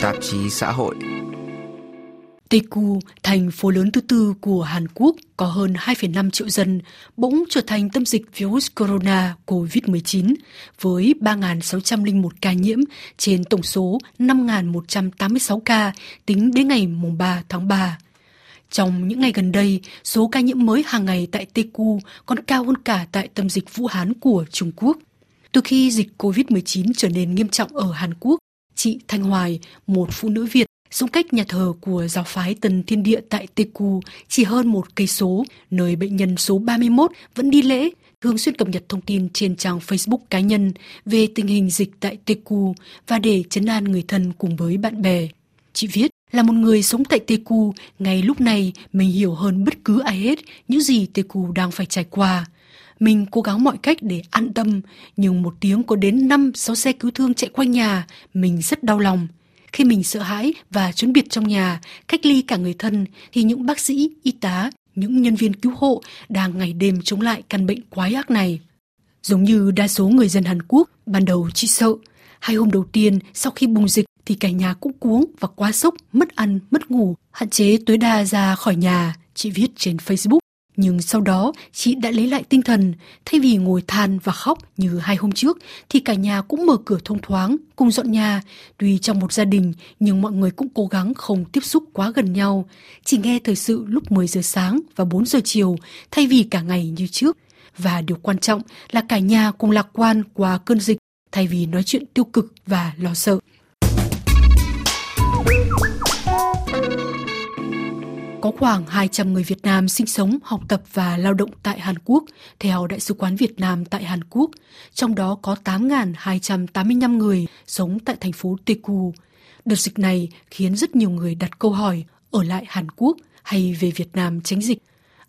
tạp chí xã hội. Daegu, thành phố lớn thứ tư của Hàn Quốc có hơn 2,5 triệu dân, bỗng trở thành tâm dịch virus corona COVID-19 với 3.601 ca nhiễm trên tổng số 5.186 ca tính đến ngày 3 tháng 3. Trong những ngày gần đây, số ca nhiễm mới hàng ngày tại Daegu còn cao hơn cả tại tâm dịch Vũ Hán của Trung Quốc. Từ khi dịch COVID-19 trở nên nghiêm trọng ở Hàn Quốc, chị Thanh Hoài, một phụ nữ Việt sống cách nhà thờ của giáo phái Tần Thiên Địa tại Daegu chỉ hơn một cây số, nơi bệnh nhân số 31 vẫn đi lễ, thường xuyên cập nhật thông tin trên trang Facebook cá nhân về tình hình dịch tại Daegu và để chấn an người thân cùng với bạn bè. Chị viết, là một người sống tại Daegu, ngay lúc này mình hiểu hơn bất cứ ai hết những gì Daegu đang phải trải qua. Mình cố gắng mọi cách để an tâm, nhưng một tiếng có đến 5-6 xe cứu thương chạy quanh nhà, mình rất đau lòng. Khi mình sợ hãi và trốn biệt trong nhà, cách ly cả người thân, thì những bác sĩ, y tá, những nhân viên cứu hộ đang ngày đêm chống lại căn bệnh quái ác này. Giống như đa số người dân Hàn Quốc, ban đầu chỉ sợ. Hai hôm đầu tiên sau khi bùng dịch thì cả nhà cũng cuống và quá sốc, mất ăn, mất ngủ, hạn chế tối đa ra khỏi nhà, chị viết trên Facebook. Nhưng sau đó, chị đã lấy lại tinh thần, thay vì ngồi than và khóc như hai hôm trước, thì cả nhà cũng mở cửa thông thoáng, cùng dọn nhà. Tuy trong một gia đình, nhưng mọi người cũng cố gắng không tiếp xúc quá gần nhau. Chỉ nghe thời sự lúc 10 giờ sáng và 4 giờ chiều, thay vì cả ngày như trước. Và điều quan trọng là cả nhà cùng lạc quan qua cơn dịch, thay vì nói chuyện tiêu cực và lo sợ. Có khoảng 200 người Việt Nam sinh sống, học tập và lao động tại Hàn Quốc, theo Đại sứ quán Việt Nam tại Hàn Quốc. Trong đó có 8.285 người sống tại thành phố Daegu. Đợt dịch này khiến rất nhiều người đặt câu hỏi ở lại Hàn Quốc hay về Việt Nam tránh dịch.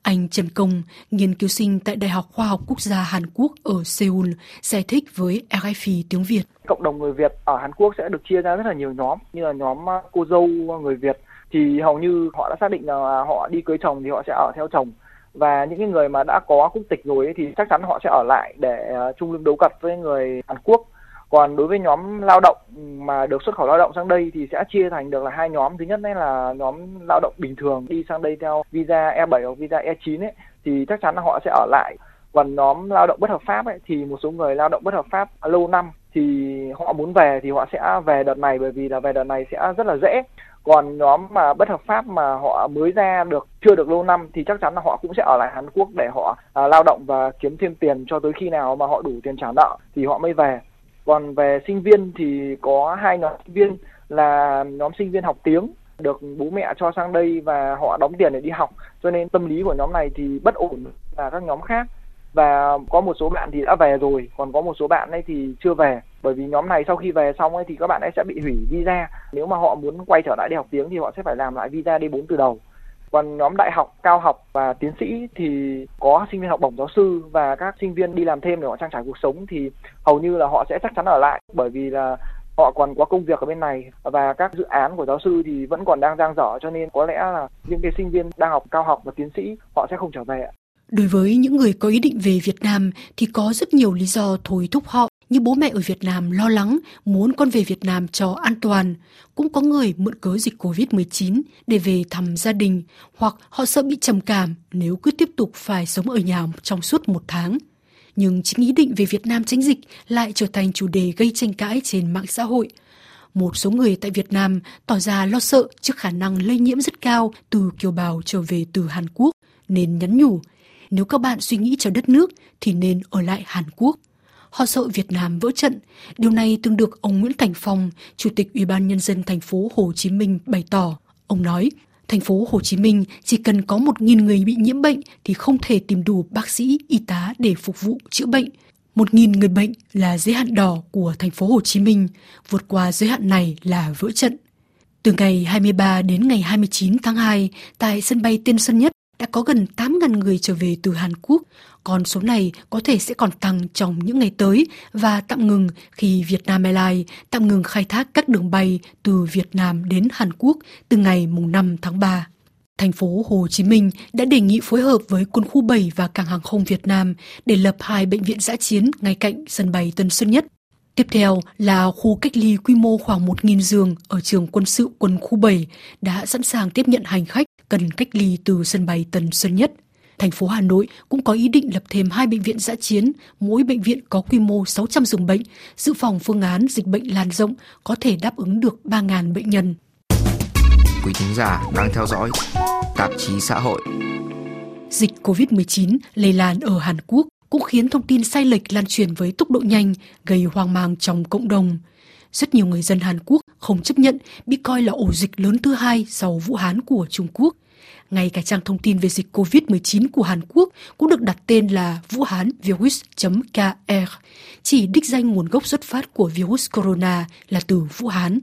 Anh Trần Công, nghiên cứu sinh tại Đại học Khoa học Quốc gia Hàn Quốc ở Seoul, giải thích với RFI tiếng Việt. Cộng đồng người Việt ở Hàn Quốc sẽ được chia ra rất là nhiều nhóm, như là nhóm à, cô dâu à, người Việt, thì hầu như họ đã xác định là họ đi cưới chồng thì họ sẽ ở theo chồng. Và những cái người mà đã có quốc tịch rồi ấy, thì chắc chắn họ sẽ ở lại để ờ, chung lưng đấu cật với người Hàn Quốc. Còn đối với nhóm lao động mà được xuất khẩu lao động sang đây thì sẽ chia thành được là hai nhóm. Thứ nhất đấy là nhóm lao động bình thường đi sang đây theo visa E7 hoặc visa E9 ấy thì chắc chắn là họ sẽ ở lại. Còn nhóm lao động bất hợp pháp ấy thì một số người lao động bất hợp pháp lâu năm thì họ muốn về thì họ sẽ về đợt này bởi vì là về đợt này sẽ rất là dễ còn nhóm mà bất hợp pháp mà họ mới ra được chưa được lâu năm thì chắc chắn là họ cũng sẽ ở lại Hàn Quốc để họ à, lao động và kiếm thêm tiền cho tới khi nào mà họ đủ tiền trả nợ thì họ mới về. Còn về sinh viên thì có hai nhóm sinh viên là nhóm sinh viên học tiếng được bố mẹ cho sang đây và họ đóng tiền để đi học. Cho nên tâm lý của nhóm này thì bất ổn là các nhóm khác và có một số bạn thì đã về rồi còn có một số bạn ấy thì chưa về. Bởi vì nhóm này sau khi về xong ấy thì các bạn ấy sẽ bị hủy visa. Nếu mà họ muốn quay trở lại đi học tiếng thì họ sẽ phải làm lại visa D4 từ đầu. Còn nhóm đại học, cao học và tiến sĩ thì có sinh viên học bổng giáo sư và các sinh viên đi làm thêm để họ trang trải cuộc sống thì hầu như là họ sẽ chắc chắn ở lại. Bởi vì là họ còn có công việc ở bên này và các dự án của giáo sư thì vẫn còn đang dang dở cho nên có lẽ là những cái sinh viên đang học cao học và tiến sĩ họ sẽ không trở về. Đối với những người có ý định về Việt Nam thì có rất nhiều lý do thôi thúc họ như bố mẹ ở Việt Nam lo lắng muốn con về Việt Nam cho an toàn. Cũng có người mượn cớ dịch Covid-19 để về thăm gia đình hoặc họ sợ bị trầm cảm nếu cứ tiếp tục phải sống ở nhà trong suốt một tháng. Nhưng chính ý định về Việt Nam tránh dịch lại trở thành chủ đề gây tranh cãi trên mạng xã hội. Một số người tại Việt Nam tỏ ra lo sợ trước khả năng lây nhiễm rất cao từ kiều bào trở về từ Hàn Quốc, nên nhắn nhủ nếu các bạn suy nghĩ cho đất nước thì nên ở lại Hàn Quốc. Họ sợ Việt Nam vỡ trận. Điều này từng được ông Nguyễn Thành Phong, Chủ tịch Ủy ban Nhân dân thành phố Hồ Chí Minh bày tỏ. Ông nói, thành phố Hồ Chí Minh chỉ cần có 1.000 người bị nhiễm bệnh thì không thể tìm đủ bác sĩ, y tá để phục vụ chữa bệnh. 1.000 người bệnh là giới hạn đỏ của thành phố Hồ Chí Minh, vượt qua giới hạn này là vỡ trận. Từ ngày 23 đến ngày 29 tháng 2, tại sân bay Tân Sơn Nhất đã có gần 8.000 người trở về từ Hàn Quốc. Con số này có thể sẽ còn tăng trong những ngày tới và tạm ngừng khi Vietnam Airlines tạm ngừng khai thác các đường bay từ Việt Nam đến Hàn Quốc từ ngày 5 tháng 3. Thành phố Hồ Chí Minh đã đề nghị phối hợp với quân khu 7 và cảng hàng không Việt Nam để lập hai bệnh viện giã chiến ngay cạnh sân bay Tân Sơn Nhất. Tiếp theo là khu cách ly quy mô khoảng 1.000 giường ở trường quân sự quân khu 7 đã sẵn sàng tiếp nhận hành khách cần cách ly từ sân bay Tân Sơn Nhất. Thành phố Hà Nội cũng có ý định lập thêm hai bệnh viện giã chiến, mỗi bệnh viện có quy mô 600 giường bệnh, dự phòng phương án dịch bệnh lan rộng có thể đáp ứng được 3.000 bệnh nhân. Quý thính giả đang theo dõi tạp chí xã hội. Dịch COVID-19 lây lan ở Hàn Quốc cũng khiến thông tin sai lệch lan truyền với tốc độ nhanh, gây hoang mang trong cộng đồng. Rất nhiều người dân Hàn Quốc không chấp nhận bị coi là ổ dịch lớn thứ hai sau Vũ Hán của Trung Quốc. Ngay cả trang thông tin về dịch COVID-19 của Hàn Quốc cũng được đặt tên là Vũ Hán virus.kr, chỉ đích danh nguồn gốc xuất phát của virus corona là từ Vũ Hán.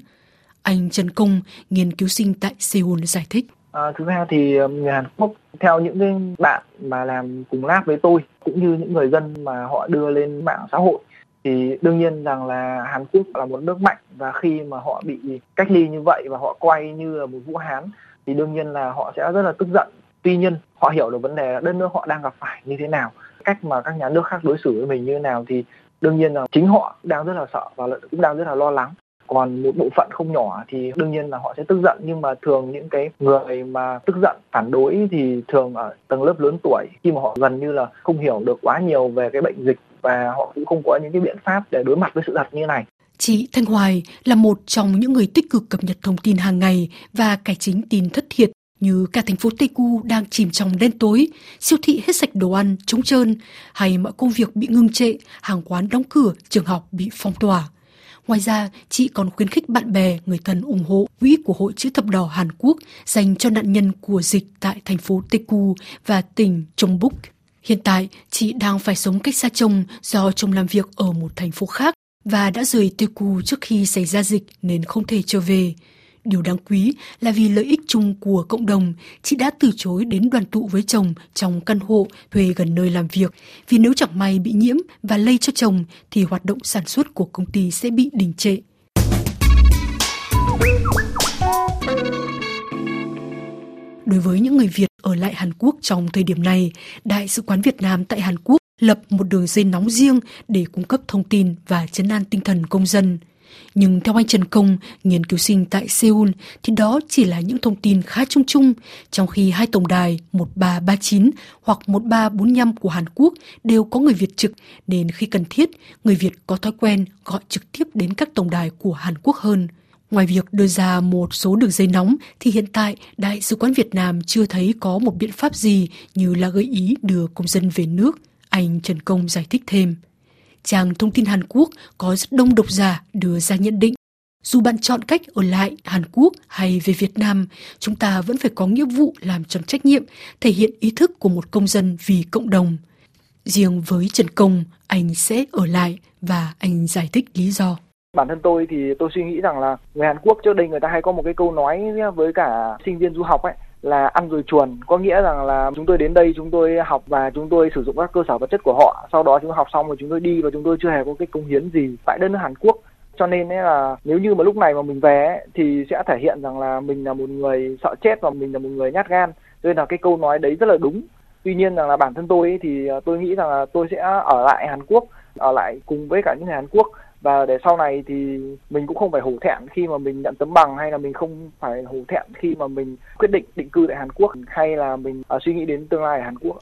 Anh Trần Công, nghiên cứu sinh tại Seoul giải thích. À, thứ ra thì um, người Hàn Quốc theo những cái bạn mà làm cùng lab với tôi cũng như những người dân mà họ đưa lên mạng xã hội thì đương nhiên rằng là Hàn Quốc là một nước mạnh và khi mà họ bị cách ly như vậy và họ quay như là một Vũ Hán, thì đương nhiên là họ sẽ rất là tức giận. Tuy nhiên, họ hiểu được vấn đề là đất nước họ đang gặp phải như thế nào, cách mà các nhà nước khác đối xử với mình như thế nào, thì đương nhiên là chính họ đang rất là sợ và cũng đang rất là lo lắng. Còn một bộ phận không nhỏ thì đương nhiên là họ sẽ tức giận, nhưng mà thường những cái người mà tức giận, phản đối thì thường ở tầng lớp lớn tuổi, khi mà họ gần như là không hiểu được quá nhiều về cái bệnh dịch và họ cũng không có những cái biện pháp để đối mặt với sự thật như này Chị Thanh Hoài là một trong những người tích cực cập nhật thông tin hàng ngày và cải chính tin thất thiệt như cả thành phố Tegu đang chìm trong đen tối, siêu thị hết sạch đồ ăn, trống trơn, hay mọi công việc bị ngưng trệ, hàng quán đóng cửa, trường học bị phong tỏa. Ngoài ra, chị còn khuyến khích bạn bè, người thân ủng hộ quỹ của Hội chữ thập đỏ Hàn Quốc dành cho nạn nhân của dịch tại thành phố Daegu và tỉnh Chongbuk. Hiện tại, chị đang phải sống cách xa chồng do chồng làm việc ở một thành phố khác và đã rời Daegu trước khi xảy ra dịch nên không thể trở về. Điều đáng quý là vì lợi ích chung của cộng đồng, chị đã từ chối đến đoàn tụ với chồng trong căn hộ thuê gần nơi làm việc. Vì nếu chẳng may bị nhiễm và lây cho chồng thì hoạt động sản xuất của công ty sẽ bị đình trệ. Đối với những người Việt ở lại Hàn Quốc trong thời điểm này, Đại sứ quán Việt Nam tại Hàn Quốc lập một đường dây nóng riêng để cung cấp thông tin và chấn an tinh thần công dân. Nhưng theo anh Trần Công, nghiên cứu sinh tại Seoul, thì đó chỉ là những thông tin khá chung chung, trong khi hai tổng đài 1339 hoặc 1345 của Hàn Quốc đều có người Việt trực, nên khi cần thiết, người Việt có thói quen gọi trực tiếp đến các tổng đài của Hàn Quốc hơn. Ngoài việc đưa ra một số đường dây nóng thì hiện tại Đại sứ quán Việt Nam chưa thấy có một biện pháp gì như là gợi ý đưa công dân về nước. Anh Trần Công giải thích thêm trang thông tin Hàn Quốc có rất đông độc giả đưa ra nhận định. Dù bạn chọn cách ở lại Hàn Quốc hay về Việt Nam, chúng ta vẫn phải có nghĩa vụ làm tròn trách nhiệm, thể hiện ý thức của một công dân vì cộng đồng. Riêng với Trần Công, anh sẽ ở lại và anh giải thích lý do bản thân tôi thì tôi suy nghĩ rằng là người Hàn Quốc trước đây người ta hay có một cái câu nói với cả sinh viên du học ấy là ăn rồi chuồn. Có nghĩa rằng là chúng tôi đến đây chúng tôi học và chúng tôi sử dụng các cơ sở vật chất của họ. Sau đó chúng tôi học xong rồi chúng tôi đi và chúng tôi chưa hề có cái công hiến gì tại đất nước Hàn Quốc. Cho nên ấy là nếu như mà lúc này mà mình về ấy, thì sẽ thể hiện rằng là mình là một người sợ chết và mình là một người nhát gan. Cho nên là cái câu nói đấy rất là đúng. Tuy nhiên rằng là bản thân tôi ấy, thì ờ, tôi nghĩ rằng là tôi sẽ ở lại Hàn Quốc ở lại cùng với cả những người Hàn Quốc và để sau này thì mình cũng không phải hổ thẹn khi mà mình nhận tấm bằng hay là mình không phải hổ thẹn khi mà mình quyết định định cư tại Hàn Quốc hay là mình uh, suy nghĩ đến tương lai ở Hàn Quốc.